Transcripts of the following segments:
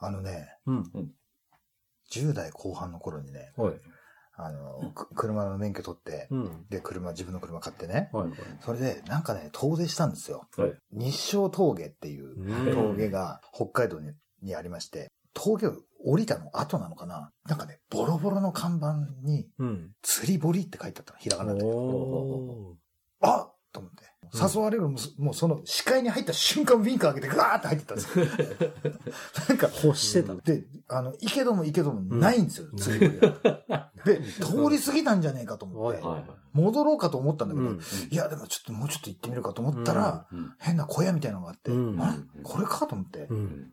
あのね、うん。10代後半の頃にね、はい。あの、く車の免許取って、うん。で、車、自分の車買ってね。はい。それで、なんかね、遠出したんですよ。はい。日照峠っていううん峠が北海道ににありまして、峠を降りたの後なのかななんかね、ボロボロの看板に、うん。釣り堀って書いてあったの、ひらがなで。おあと思って。うん誘われるのも、もうその視界に入った瞬間ウィンカー開けてガーって入ってったんですよ。なんか、ー。欲してた。で、あの、行けども行けどもないんですよ、釣り堀が。で、通り過ぎたんじゃねえかと思って、はい戻ろうかと思ったんだけど、うん。いや、でもちょっともうちょっと行ってみるかと思ったら、うん変な小屋みたいなのがあって、これかと思って、うん。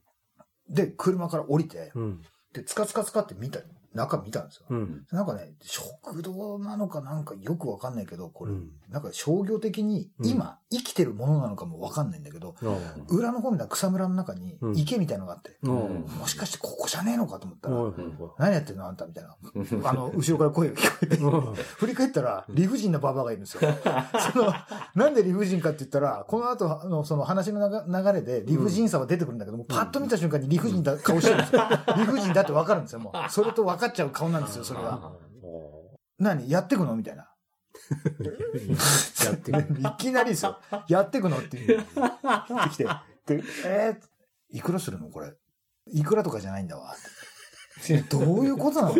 で、車から降りて、うん。で、つかつかつかって見た、中見たんですよ。うん。なんかね、食堂なのかなんかよくわかんないけど、これ、うんなんか商業的に今、生きてるものなのかもわかんないんだけど、裏の方には草むらの中にうん池みたいのがあって、うん。もしかしてここじゃねえのかと思ったら、はい何やってんのあんたみたいな。あの、後ろから声が聞こえて、はい。振り返ったら、理不尽なババアがいるんですよ。その、なんで理不尽かって言ったら、この後、あの、その話の流れで理不尽さは出てくるんだけども、パッと見た瞬間に理不尽だ顔してるんですよ。理不尽だってわかるんですよ、もう。それと分かっちゃう顔なんですよ、それが。何？やってくの？みたいな。やってくる。いきなりですよ。やってくのっていう。ってきて。で、えー、いくらするのこれ？いくらとかじゃないんだわ。どういうことなの？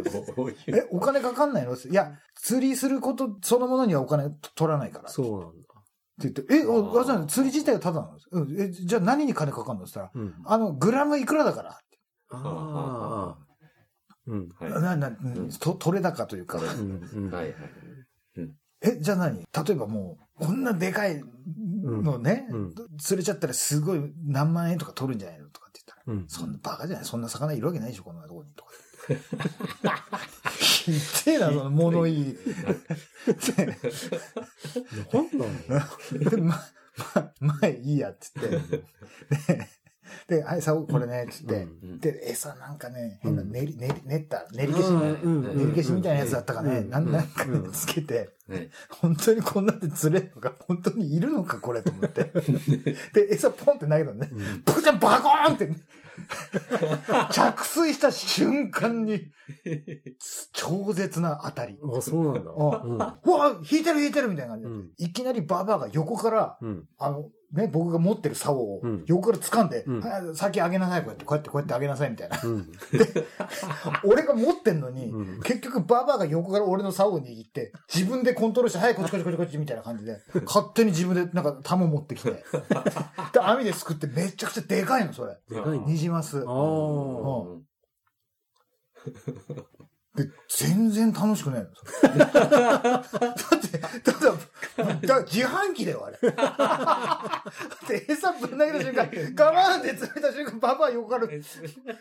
え、お金かかんないの？いや、釣りすることそのものにはお金取らないから。そうなんだ。って言って、え、おわざわざ釣り自体はただなのうん、え、じゃあ何に金かかるの？って言ったら、うん。あの、グラムいくらだから。ああ。うん。はいな、な、うんと、取れ高というか。はいはい。え、じゃあ何？例えばもう、こんなでかいのね、うん釣れちゃったらすごい何万円とか取るんじゃないのとかって言ったら、うん。そんなバカじゃないそんな魚いるわけないでしょこんなとこに。とか。ひってえな、その物言い。なんなんで、ま、ま、まあいいや、っつって。で、で、はい、さお、これね、つって。うんで、餌なんかね、変なうん練り、練り、練った、練り消し、うん練り消しみたいなやつだったかね、うんなんなんかうんつけて、はい。本当にこんなんで釣れるのか、本当にいるのか、これ、と思って。で、餌ポンって投げたのね。うんプちゃんバコーンって、着水した瞬間に、超絶な当たり。あ、そうなんだ。うわ引いてる引いてるみたいな感じいきなりババアが横から、うん。あの、ね、僕が持ってる竿をうん横から掴んで、うんはい先上げなさい、こうやって、こうやって、こうやって上げなさい、みたいな。うん。俺が持ってんのに、うん結局ババアが横から俺の竿を握って、自分でコントロールして、はい、こっちこっちこっちこっち、みたいな感じで、勝手に自分でなんかタモ持ってきて、で、網ですくってめちゃくちゃでかいの、それ。でかいね。ニジマス。ああ。うん で、全然楽しくないの。だって、ただ、だ自販機だよ、あれ。で、餌ぶん投げた瞬間、ガバーンって詰めた瞬間、ババア横から、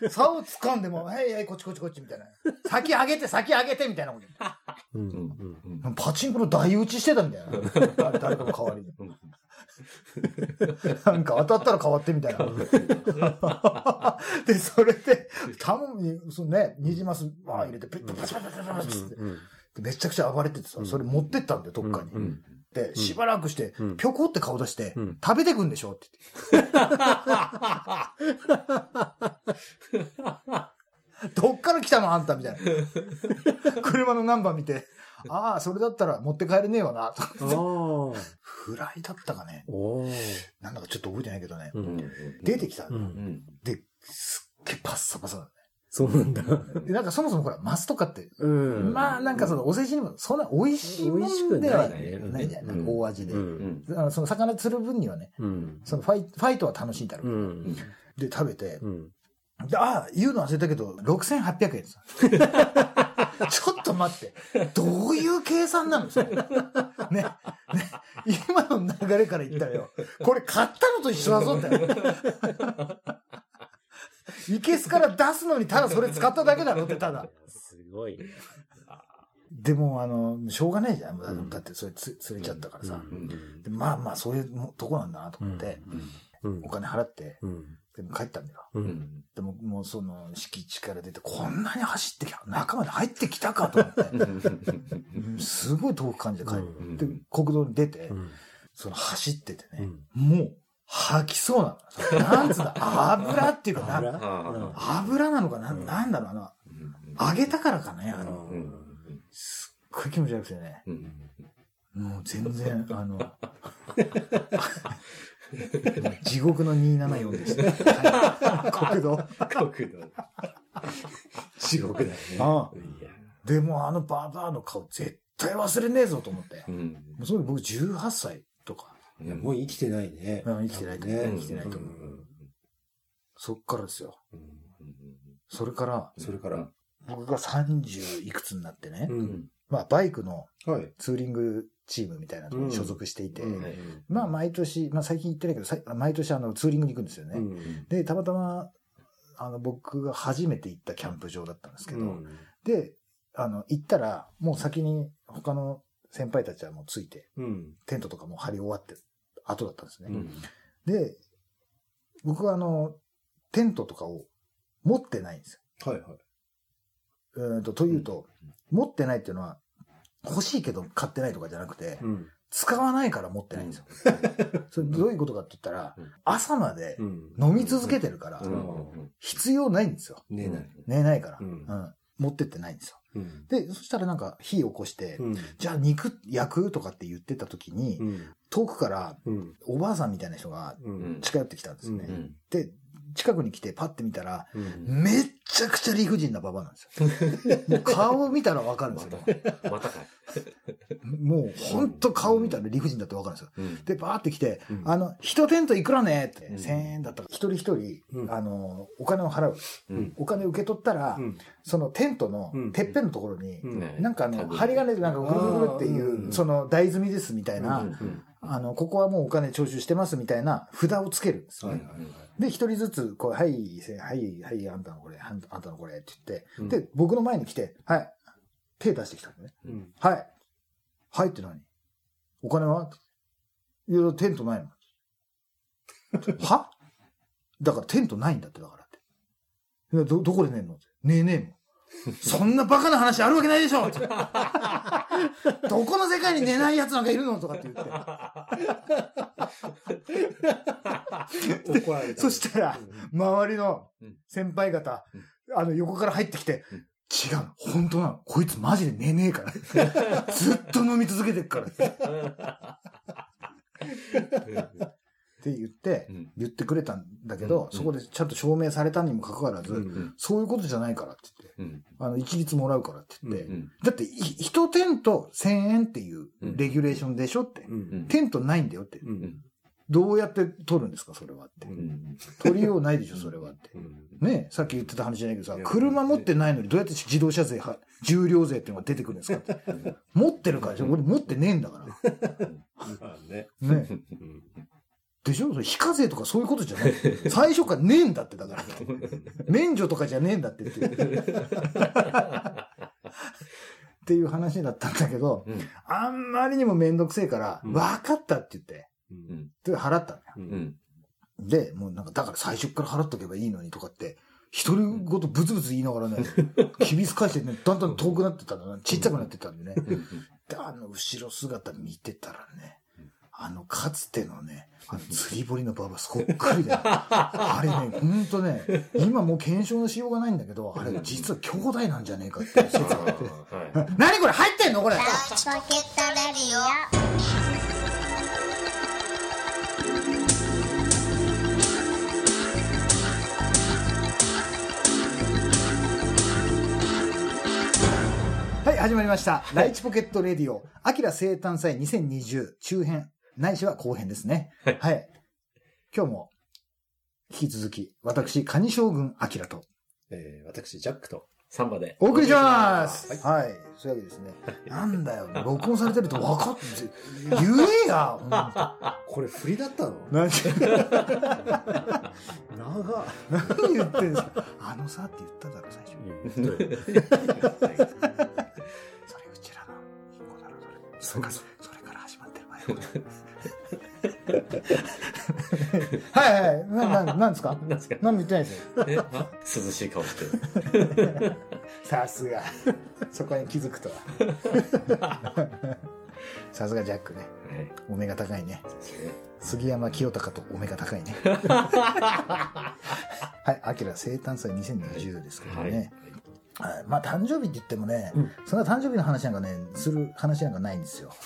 竿を掴んでも、はいはい、こっちこっちこっち、みたいな。先上げて、先上げて、みたいなこと。うん。うん。パチンコの台打ちしてたみたいな。誰かの代わりに。なんか当たったら変わってみたいな。で、それで、タモに、そのね、ニジマス、バーン入れて、ピッとパチパチパチパチって、めちゃくちゃ暴れててさ、それ持ってったんだよ、どっかに。うんで、しばらくして、うんぴょこって顔出して、うん食べてくんでしょって言って。どっから来たのあんたみたいな。車のナンバー見て、ああ、それだったら持って帰れねえわな。ああ。フライだったかね。なんだかちょっと覚えてないけどね。うん。出てきた。で、すっげえパッサパサだそうなんだ。なんかそもそもほら、マスとかって、うん。まあなんかそのお世辞にもそんな美味しいもんではないじゃん。大味で。うん。あのその魚釣る分にはね、うん。そのファイファイトは楽しいんだろう。うん。で、食べて、ああ、言うの忘れたけど、6800円です。ちょっと待って。どういう計算なの？それね。ね。今の流れから言ったらよ。これ買ったのと一緒だぞって。いけすから出すのにただそれ使っただけだろって、ただ。すごいね。でも、あの、しょうがないじゃん。だってそれつ釣れちゃったからさ。まあまあ、そういうもとこなんだなと思って、うんお。金払って、うん。でも帰ったんだよ。うん。でも、もうその、敷地から出て、こんなに走ってきた、中まで入ってきたかと思って、う んすごい遠く感じで帰る。うんで、国道に出て、うん。その走っててね、うん。もう、吐きそうなの。なんつうんだ、油っていうかな、油？なのかな、なんだろうな。揚げたからかね、あの、うんすっごい気持ち悪くてね。うんもう全然、あの、地獄の274でした。はい国道。国土。地獄だよね。ああいやでもあのババアの顔絶対忘れねえぞと思って。うんもうその時僕18歳とか、いやもう生きてないね。うん生きてないと思うね生きてないと思ううんそっからですよ。うんそれから、それから。僕が30いくつになってね、うん。まあバイクのはい。ツーリングチームみたいなところに所属していて、うんまあ毎年、まあ最近言ってないけど、さ毎年あのツーリングに行くんですよね。うんで、たまたま、あの僕が初めて行ったキャンプ場だったんですけど、で、あの、行ったら、もう先に他の先輩たちはもうついて、うん。テントとかも張り終わってる後だったんですね。うんで、僕はあの、テントとかを持ってないんですよ。はいはい。うーんと、というと、持ってないっていうのは、欲しいけど買ってないとかじゃなくて、うん。使わないから持ってないんですよ。それどういうことかって言ったらうん、朝までうん。飲み続けてるからう、ん必要ないんですよ。寝ない。寝ないから。ううんん。持ってってないんですよ。うん。で、そしたらなんか火起こして、うん。じゃあ肉焼くとかって言ってた時に、うん。遠くからうん。おばあさんみたいな人がうん。近寄ってきたんですね。うんで、近くに来てパッて見たら、うん。めっちゃくちゃ理不尽なババアなんですよ。顔を見たらわかるんですよ。またかい。もうほんと顔見たら理不尽だってわかるんですよ。うんで、バーって来て、うんあの、一テントいくらねって、うん1000円だったから、一人一人、うんあの、お金を払う。うんお金受け取ったら、うん。そのテントのうんてっぺんのところに、なんかあの、針金でなんかぐるぐるっていうう、んその台積みですみたいな、あの、ここはもうお金徴収してますみたいな札をつけるんですよね。はいはいはい。で、一人ずつ、こう、はい、せはい、はい、あんたのこれ、あんたのこれって言って、うんで、僕の前に来て、はい、手出してきたのね。うん。はい。はいって何？お金は？いや、テントないの？は？だからテントないんだって、だからって。ど、どこで寝んの？って。ねえねえもん。そんなバカな話あるわけないでしょ どこの世界に寝ない奴なんかいるの？とかって言って。怒られた。そしたら、周りのうん先輩方、あの、横から入ってきて、うん違うの、本当なの。こいつマジで寝ねえから。ずっと飲み続けてるから。って言ってう、ん言ってくれたんだけど、うんそこでちゃんと証明されたにもかかわらず、うんそういうことじゃないからって言って、うんあの、一律もらうからって言って、うんだって、い一テント1000円っていうレギュレーションでしょって。うん。テントないんだよって。うん。どうやって取るんですか、それはって。うん取りようないでしょ、それはって。ねさっき言ってた話じゃないけどさ車持ってないのにどうやって自動車税は、重量税っていうのが出てくるんですかって持ってるからでしょ俺持ってねえんだから。まあね。ねうんでしょ？それ非課税とかそういうことじゃない。最初からねえんだってだから。免除とかじゃねえんだってっていう。っていう話だったんだけど、うんあんまりにもめんどくせえから、うん分かったって言って、うんで払ったのよ。で、もうなんか、だから最初から払っとけばいいのにとかって、独り言ブツブツ言いながらね、きびす返してね、だんだん遠くなってたんだな、ちっちゃくなってたんでね。で、あの後ろ姿見てたらね、あの、かつてのね、あの釣り堀のババそっくりで、あれね、ほんとね、今もう検証のしようがないんだけど、あれ実は兄弟なんじゃねえかっていう説があって。は 何これ入ってんのこれ始まりました。ライチポケットレディオ、アキラ生誕祭2020中編、ないしは後編ですね。はい。今日も、引き続き、私、カニ将軍アキラと、えー私、ジャックと。い。サンバで。お送りします。はい、そういうわけですね。なんだよ、録音されてると分かって、言えや、これ振りだったの？何長何言ってんすか。あのさって言っただろ、最初 それ。それから、それから始まってる前 はいはい。な、な、なんですか？なんですか？何も言ってないですよ。涼しい顔してる。さすが。そこに気づくとは。さすがジャックね。はい。お目が高いね。杉山清隆とお目が高いね。はい、アキラ生誕祭2020ですけどね。はいまあ誕生日って言ってもね、うんそんな誕生日の話なんかね、する話なんかないんですよ。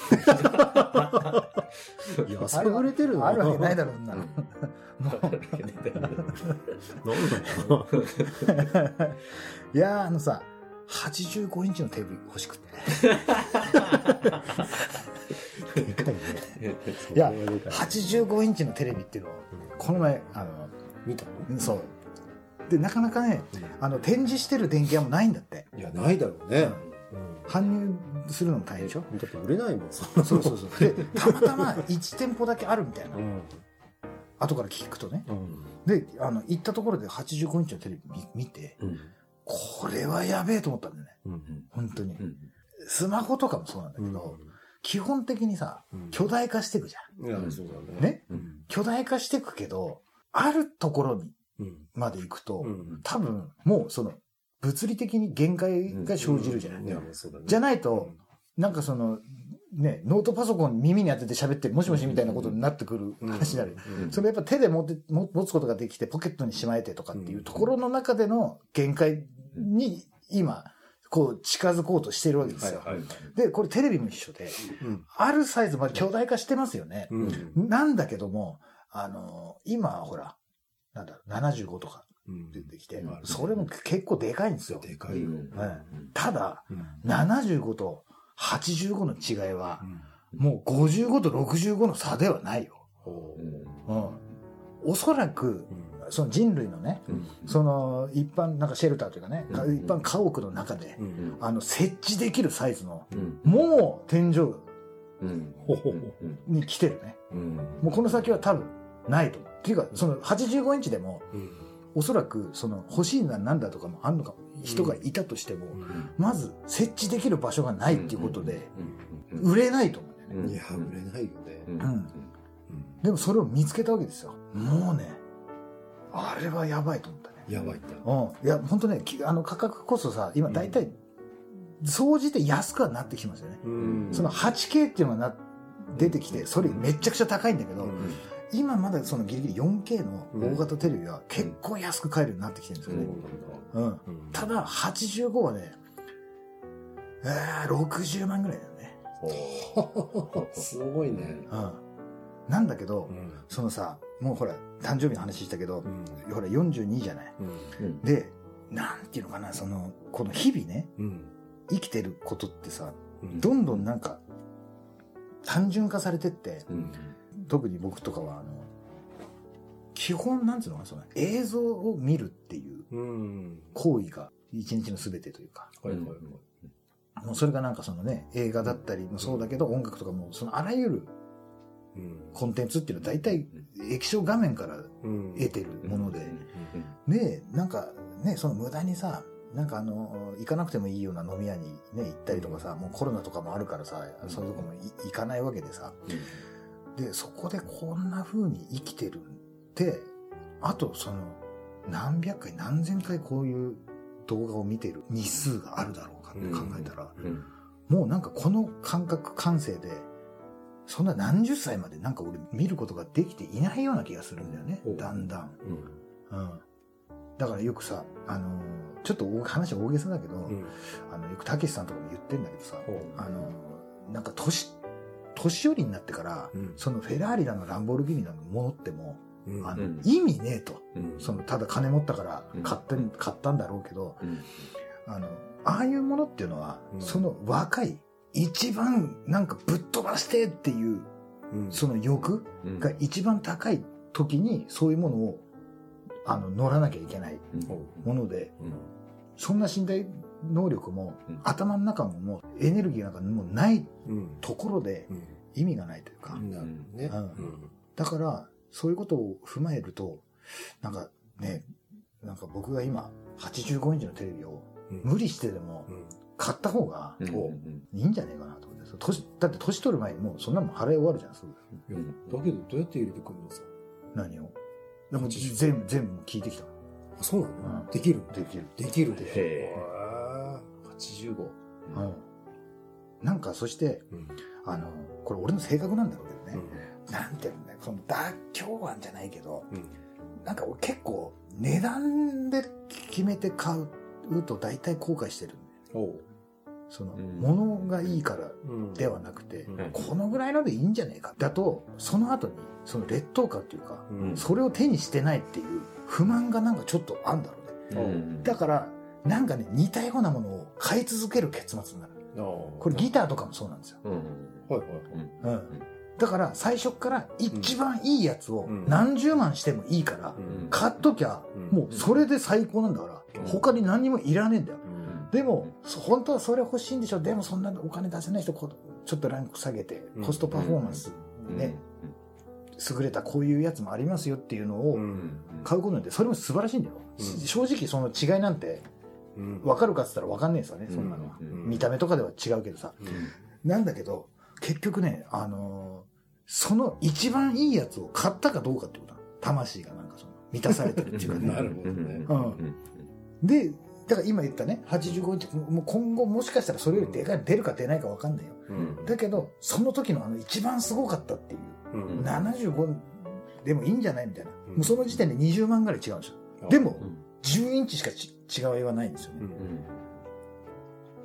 いや、さぐれてるのあるわけないだろう、そん なの。いやー、あのさ、85インチのテレビ欲しくて。でかいね。いやそれはでかい85インチのテレビっていうのを、この前、あ見たの、そう。で、なかなかね、あの、展示してる電気屋もないんだって。のいや、ないだろうね。搬入するのも大変でしょ？うん。だって売れないもん、そうそうそう。で、たまたま1店舗だけあるみたいなう。ん。後から聞くとね。うん。で、あの、行ったところで85インチのテレビ見見て、うん。これはやべえと思ったんだよね。うん。本当にう。ん。スマホとかもそうなんだけど、基本的にさ、うん巨大化していくじゃいや、そうだん。ね。ね？うん。巨大化していくけど、あるところにうん。まで行くと、うん。多分、もうその、物理的に限界が生じるじゃない。ね。じゃないと、なんかその、ね、ノートパソコン耳に当てて喋って、もしもしみたいなことになってくる話になる。うんそれやっぱ手で持って、も持つことができて、ポケットにしまえてとかっていうところの中での限界に、今、こう、近づこうとしてるわけですよ。で、これテレビも一緒で、うん。あるサイズまで巨大化してますよね。うん。なんだけども、あの、今、ほら、なんだろう、75とかうん出てきてうん、それも結構でかいんですよ。でかいよ。はいただ、うん。75と85の違いは、もう55と65の差ではないよ。ほうん。おそらく、う。うん。その人類のね、その一般、なんかシェルターというかね、かうん一般家屋の中で、うん。あの、設置できるサイズの、うん。もう天井。に来てるね。うん。もうこの先は多分ないと思う。っていうか、その85インチでも、うん。おそらくその欲しいななんだとかもあんのか、人がいたとしても、まず設置できる場所がないっていうことで、売れないと思うんだよね。いや、売れないよね。うん。でもそれを見つけたわけですよ。もうね、あれはやばいと思ったね。やばいんだ。うん。いや、本当ね、きあの価格こそさ、今大体、総じて安くはなってきてますよね。うんその 8K っていうのがな出てきて、それめちゃくちゃ高いんだけど、今まだそのギリギリ 4K の大型テレビは結構安く買えるようになってきてるんですよね。うん。うんただ、85はね、えー、60万ぐらいだよね。すごいね。うん。なんだけど、うん。そのさ、もうほら、誕生日の話したけどう、ん。ほら、42じゃない。うん。で、なんていうのかな、その、この日々ね、うん。生きてることってさ、うんどんどんなんか、単純化されてって、うん。特に僕とかは、あの、基本、なんつうのかな、その映像を見るっていううん。行為が一日の全てというか、はいはいはい。もうそれがなんかそのね、映画だったりもそうだけど、音楽とかも、そのあらゆるうん。コンテンツっていうのは大体液晶画面からうん。得てるもので、で、なんかね、その無駄にさ、なんかあの、行かなくてもいいような飲み屋にね、行ったりとかさ、もうコロナとかもあるからさ、そういうとこもい行かないわけでさ、で、そこでこんな風に生きてるって、あとその、何百回何千回こういう動画を見てる日数があるだろうかって考えたら、うん。もうなんかこの感覚感性で、そんな何十歳までなんか俺見ることができていないような気がするんだよねお。だんだん。うん。うん。だからよくさ、あのーちょっと大話大げさだけど、うん。あの、よくたけしさんとかも言ってんだけどさ、あのーなんか年、年寄りになってから、うんそのフェラーリだのランボルギーニだのものっても、うんあの、うん意味ねえと。うん。その、ただ金持ったからうん買った、買ったんだろうけど、うん。あの、ああいうものっていうのは、うんその若い、一番なんかぶっ飛ばしてっていう、うん。その欲うん。が一番高い時に、そういうものを、あの、乗らなきゃいけないほもので、うん。そんな身体能力も、うん頭の中ももうエネルギーなんかもうないうん。ところでうん。意味がないというか、なるほどね。うんだから、そういうことを踏まえると、なんかね、なんか僕が今、85インチのテレビをうん。無理してでもうん。買った方がうん。いいんじゃねえかなと思って。年だって年取る前にもうそんなもん払い終わるじゃん、すぐ。だけど、どうやって入れてくるのさ？何を？でも80全部、全部聞いてきた。あ、そうなの？うんできる？できる。できるへへ85。うん。なんか、そして、うん。ああの、これ俺の性格なんだろうけどね。うんなんていうのね、その妥協案じゃないけど、うんなんか俺結構値段で決めて買うと大体後悔してるんだよ。その、うん物がいいからうんではなくて、うんこのぐらいのでいいんじゃねえか。だと、その後に、その劣等感っていうか、うんそれを手にしてないっていう不満がなんかちょっとあんだろうね。うんだから、なんかね、似たようなものを買い続ける結末になる。これギターとかもそうなんですよ。うん。はいはいうん。だから、最初から一番いいやつをうん何十万してもいいから、うん。買っときゃ、うん。もうそれで最高なんだから、うん。他に何にもいらねえんだよ。うん。でも、そ本当はそれ欲しいんでしょ。でもそんなお金出せない人、こちょっとランク下げてうん、コストパフォーマンス、ね、優れたこういうやつもありますよっていうのをうん。買うことによって、それも素晴らしいんだよ。うん。正直その違いなんてうん。分かるかっつったら分かんないですよね、うん。そんなのは。うん。見た目とかでは違うけどさ。うん。なんだけど、結局ね、あのーその一番いいやつを買ったかどうかってことなの。魂がなんかその、満たされてるっていうかね。なるほどね。うん。で、だから今言ったね、85インチ、もう今後もしかしたらそれよりでかい、出るか出ないか分かんないよ。うん。だけど、その時のあの一番すごかったっていう、うん。75でもいいんじゃないみたいな。うん。もうその時点で20万ぐらい違うんですよ。でも、10インチしかち違いはないんですよね。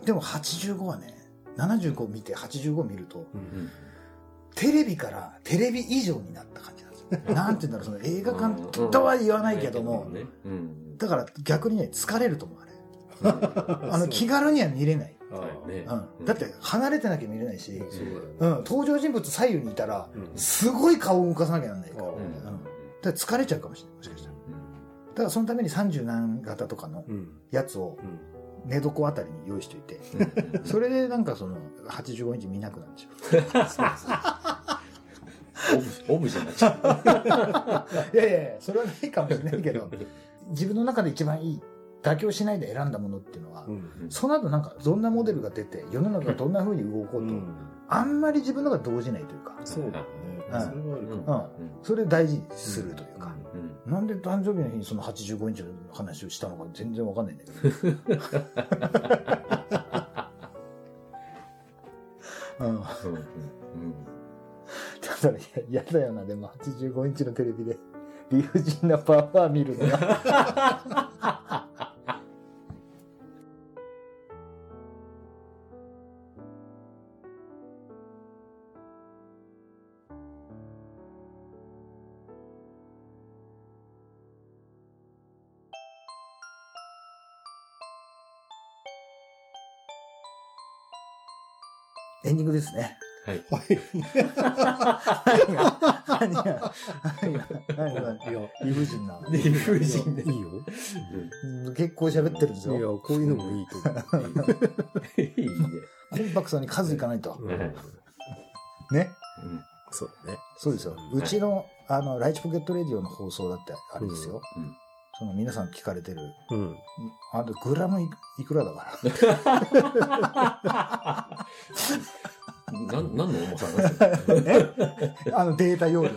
でも85はね、75見て85見ると、うんテレビからテレビ以上になった感じなんですよ。なんて言うんだろう、その映画館とは言わないけども、だから逆にね、疲れると思う、あれ。あの、気軽には見れない。うん。だって、離れてなきゃ見れないし、そうん、登場人物左右にいたら、うんすごい顔を動かさなきゃなんないから。うん。だから疲れちゃうかもしれない、もしかしたら。だからそのために30何型とかのうん。やつをうん。寝床あたりに用意しておいて、うん。それでなんかその85インチ見なくなるんですよ。オブオブじゃなっちゃういやいやいや、それはないかもしれないけど、自分の中で一番いい、妥協しないで選んだものっていうのは、うんその後なんかどんなモデルが出て、世の中がどんな風に動こうと、うん。あんまり自分のが動じないというか、そうだね。うんそれ大事にするというか、うん。なんで誕生日の日にその85インチの話をしたのか全然わかんないんだけど。うん。うんうん。ただ、やだよな、でも85インチのテレビで理不尽なパワー見るのが。エンディングですね。はい。はい。何が？何が？何が？何が？いや理不尽な。理不尽いいよ。うん。結構喋ってるんですいやよ。こういうのもいいと思う。いいねコンパクトに数いかないと。うん。ね？そうだね。そうですよ。うちの、あの、ライチポケットレディオの放送だってあれですよ。うんその皆さん聞かれてる。うんあと、グラムいいくらだから。なん何の重さなんですか？あの、データ容量。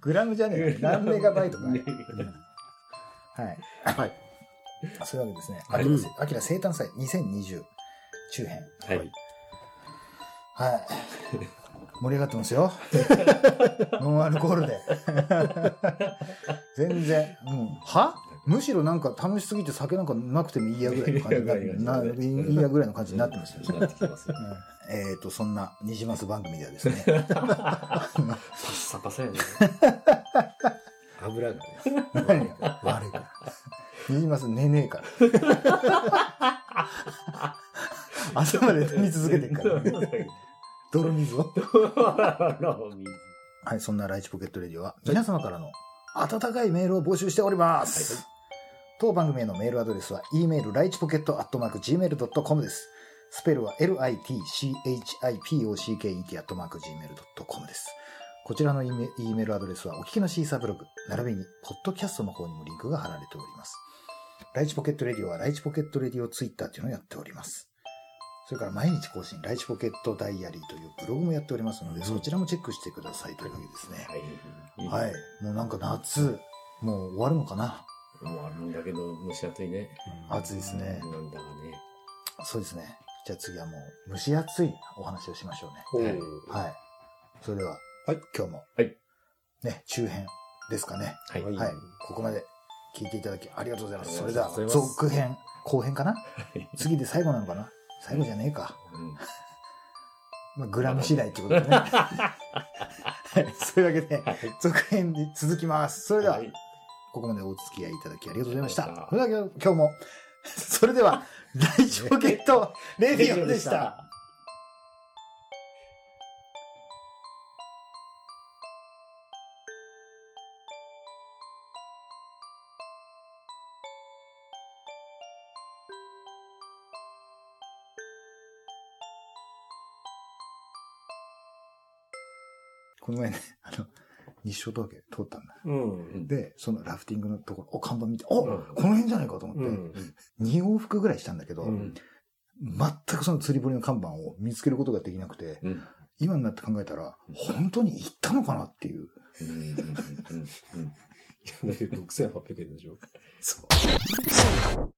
グラムじゃねえよ。何メガバイトか。はい。はいそういうわけですね。はいアキラ生誕祭2020中編。はいはい。盛り上がってますよ。ノンアルコールで。全然。うん、は？むしろなんか楽しすぎて酒なんかなくてもいいやぐらいの感じにな。いいやぐらいの感じになってますよ。なってきますようんえっ、と、そんなニジマス番組ではですね。パッサパサやね油がね何が悪いから。ニジマス寝ねえから。朝まで飲み続けてるから、ね。泥水を。はい、そんなライチポケットレディオは、皆様からの温かいメールを募集しております。はい当番組へのメールアドレスは、e メールライチポケットアットマーク gmail.com です。スペルは litchipocket アットマーク gmail.com です。こちらの E メ E メールアドレスは、お聞きのシーサーブログ、並びに、ポッドキャストの方にもリンクが貼られております。ライチポケットレディオは、ライチポケットレディオツイッターというのをやっております。それから毎日更新、ライチポケットダイアリーというブログもやっておりますので、そちらもチェックしてくださいというわけですね。はいはい。もうなんか夏、もう終わるのかな？もうあるんだけど蒸し暑いね暑いですね。なんだかねそうですね。じゃあ次はもう蒸し暑いお話をしましょうね。はい。それでは、はい今日も、はいね、中編ですかね。はい。はいはい。ここまで聞いていただきありがとうございます。あそれでは続編、後編かな？次で最後なのかな？最後じゃねえか。うんまあ、グラム次第ってことでね。はい。そういうわけで、はい続編に続きます。それでは、はいここまでお付き合いいただきありがとうございました。それでは今日も、それでは、大丈夫ゲットレディオでした。この前ね、あの、日照峠通ったんだ。うん。で、そのラフティングのところ、お、看板見て、お、うんこの辺じゃないかと思って、うん。2往復ぐらいしたんだけど、うん全くその釣り堀の看板を見つけることができなくて、うん今になって考えたら、本当に行ったのかなっていう。うんうんうんうんだけど6800円でしょ。そう。